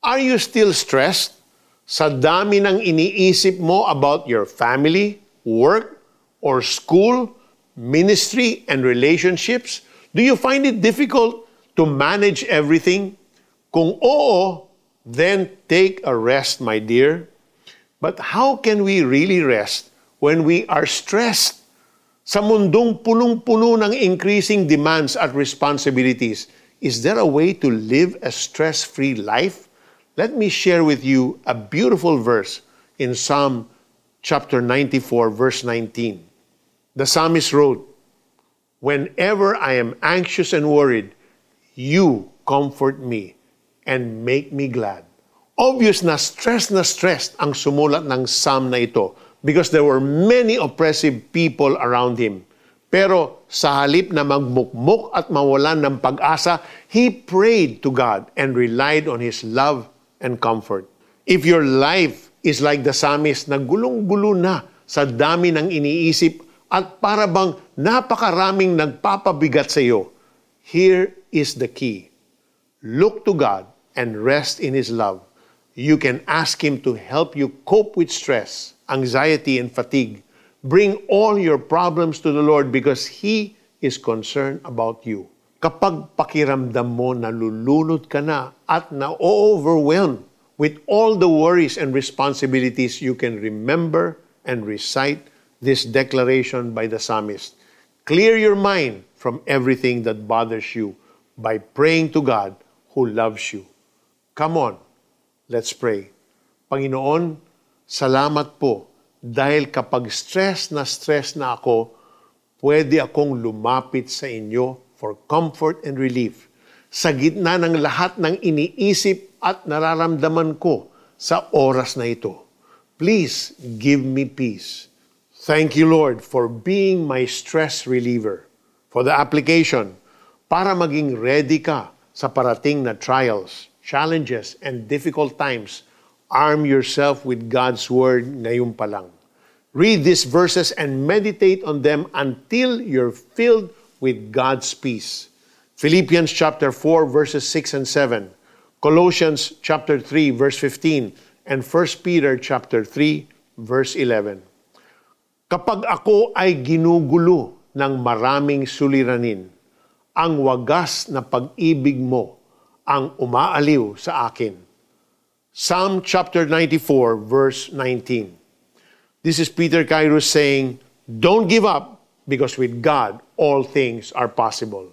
Are you still stressed sa dami ng iniisip mo about your family, work, or school, ministry, and relationships? Do you find it difficult to manage everything? Kung oo, then take a rest, my dear. But how can we really rest when we are stressed? Sa mundong punong-puno ng increasing demands at responsibilities, is there a way to live a stress-free life? Let me share with you a beautiful verse in Psalm chapter 94, verse 19. The psalmist wrote, Whenever I am anxious and worried, you comfort me and make me glad. Obvious na stress na stress ang sumulat ng psalm na ito because there were many oppressive people around him. Pero sa halip na magmukmuk at mawalan ng pag-asa, he prayed to God and relied on His love and comfort. If your life is like the psalmist na gulong-gulo na sa dami ng iniisip at para bang napakaraming nagpapabigat sa iyo, here is the key. Look to God and rest in His love you can ask Him to help you cope with stress, anxiety, and fatigue. Bring all your problems to the Lord because He is concerned about you. Kapag pakiramdam mo nalulunod ka na at na-overwhelmed with all the worries and responsibilities, you can remember and recite this declaration by the psalmist. Clear your mind from everything that bothers you by praying to God who loves you. Come on, Let's pray. Panginoon, salamat po dahil kapag stress na stress na ako, pwede akong lumapit sa inyo for comfort and relief sa gitna ng lahat ng iniisip at nararamdaman ko sa oras na ito. Please give me peace. Thank you, Lord, for being my stress reliever. For the application, para maging ready ka sa parating na trials, challenges, and difficult times, arm yourself with God's Word ngayon pa lang. Read these verses and meditate on them until you're filled with God's peace. Philippians chapter 4 verses 6 and 7, Colossians chapter 3 verse 15, and 1 Peter chapter 3 verse 11. Kapag ako ay ginugulo ng maraming suliranin, ang wagas na pag-ibig mo ang umaaliw sa akin. Psalm chapter 94, verse 19. This is Peter Kairos saying, Don't give up, because with God all things are possible.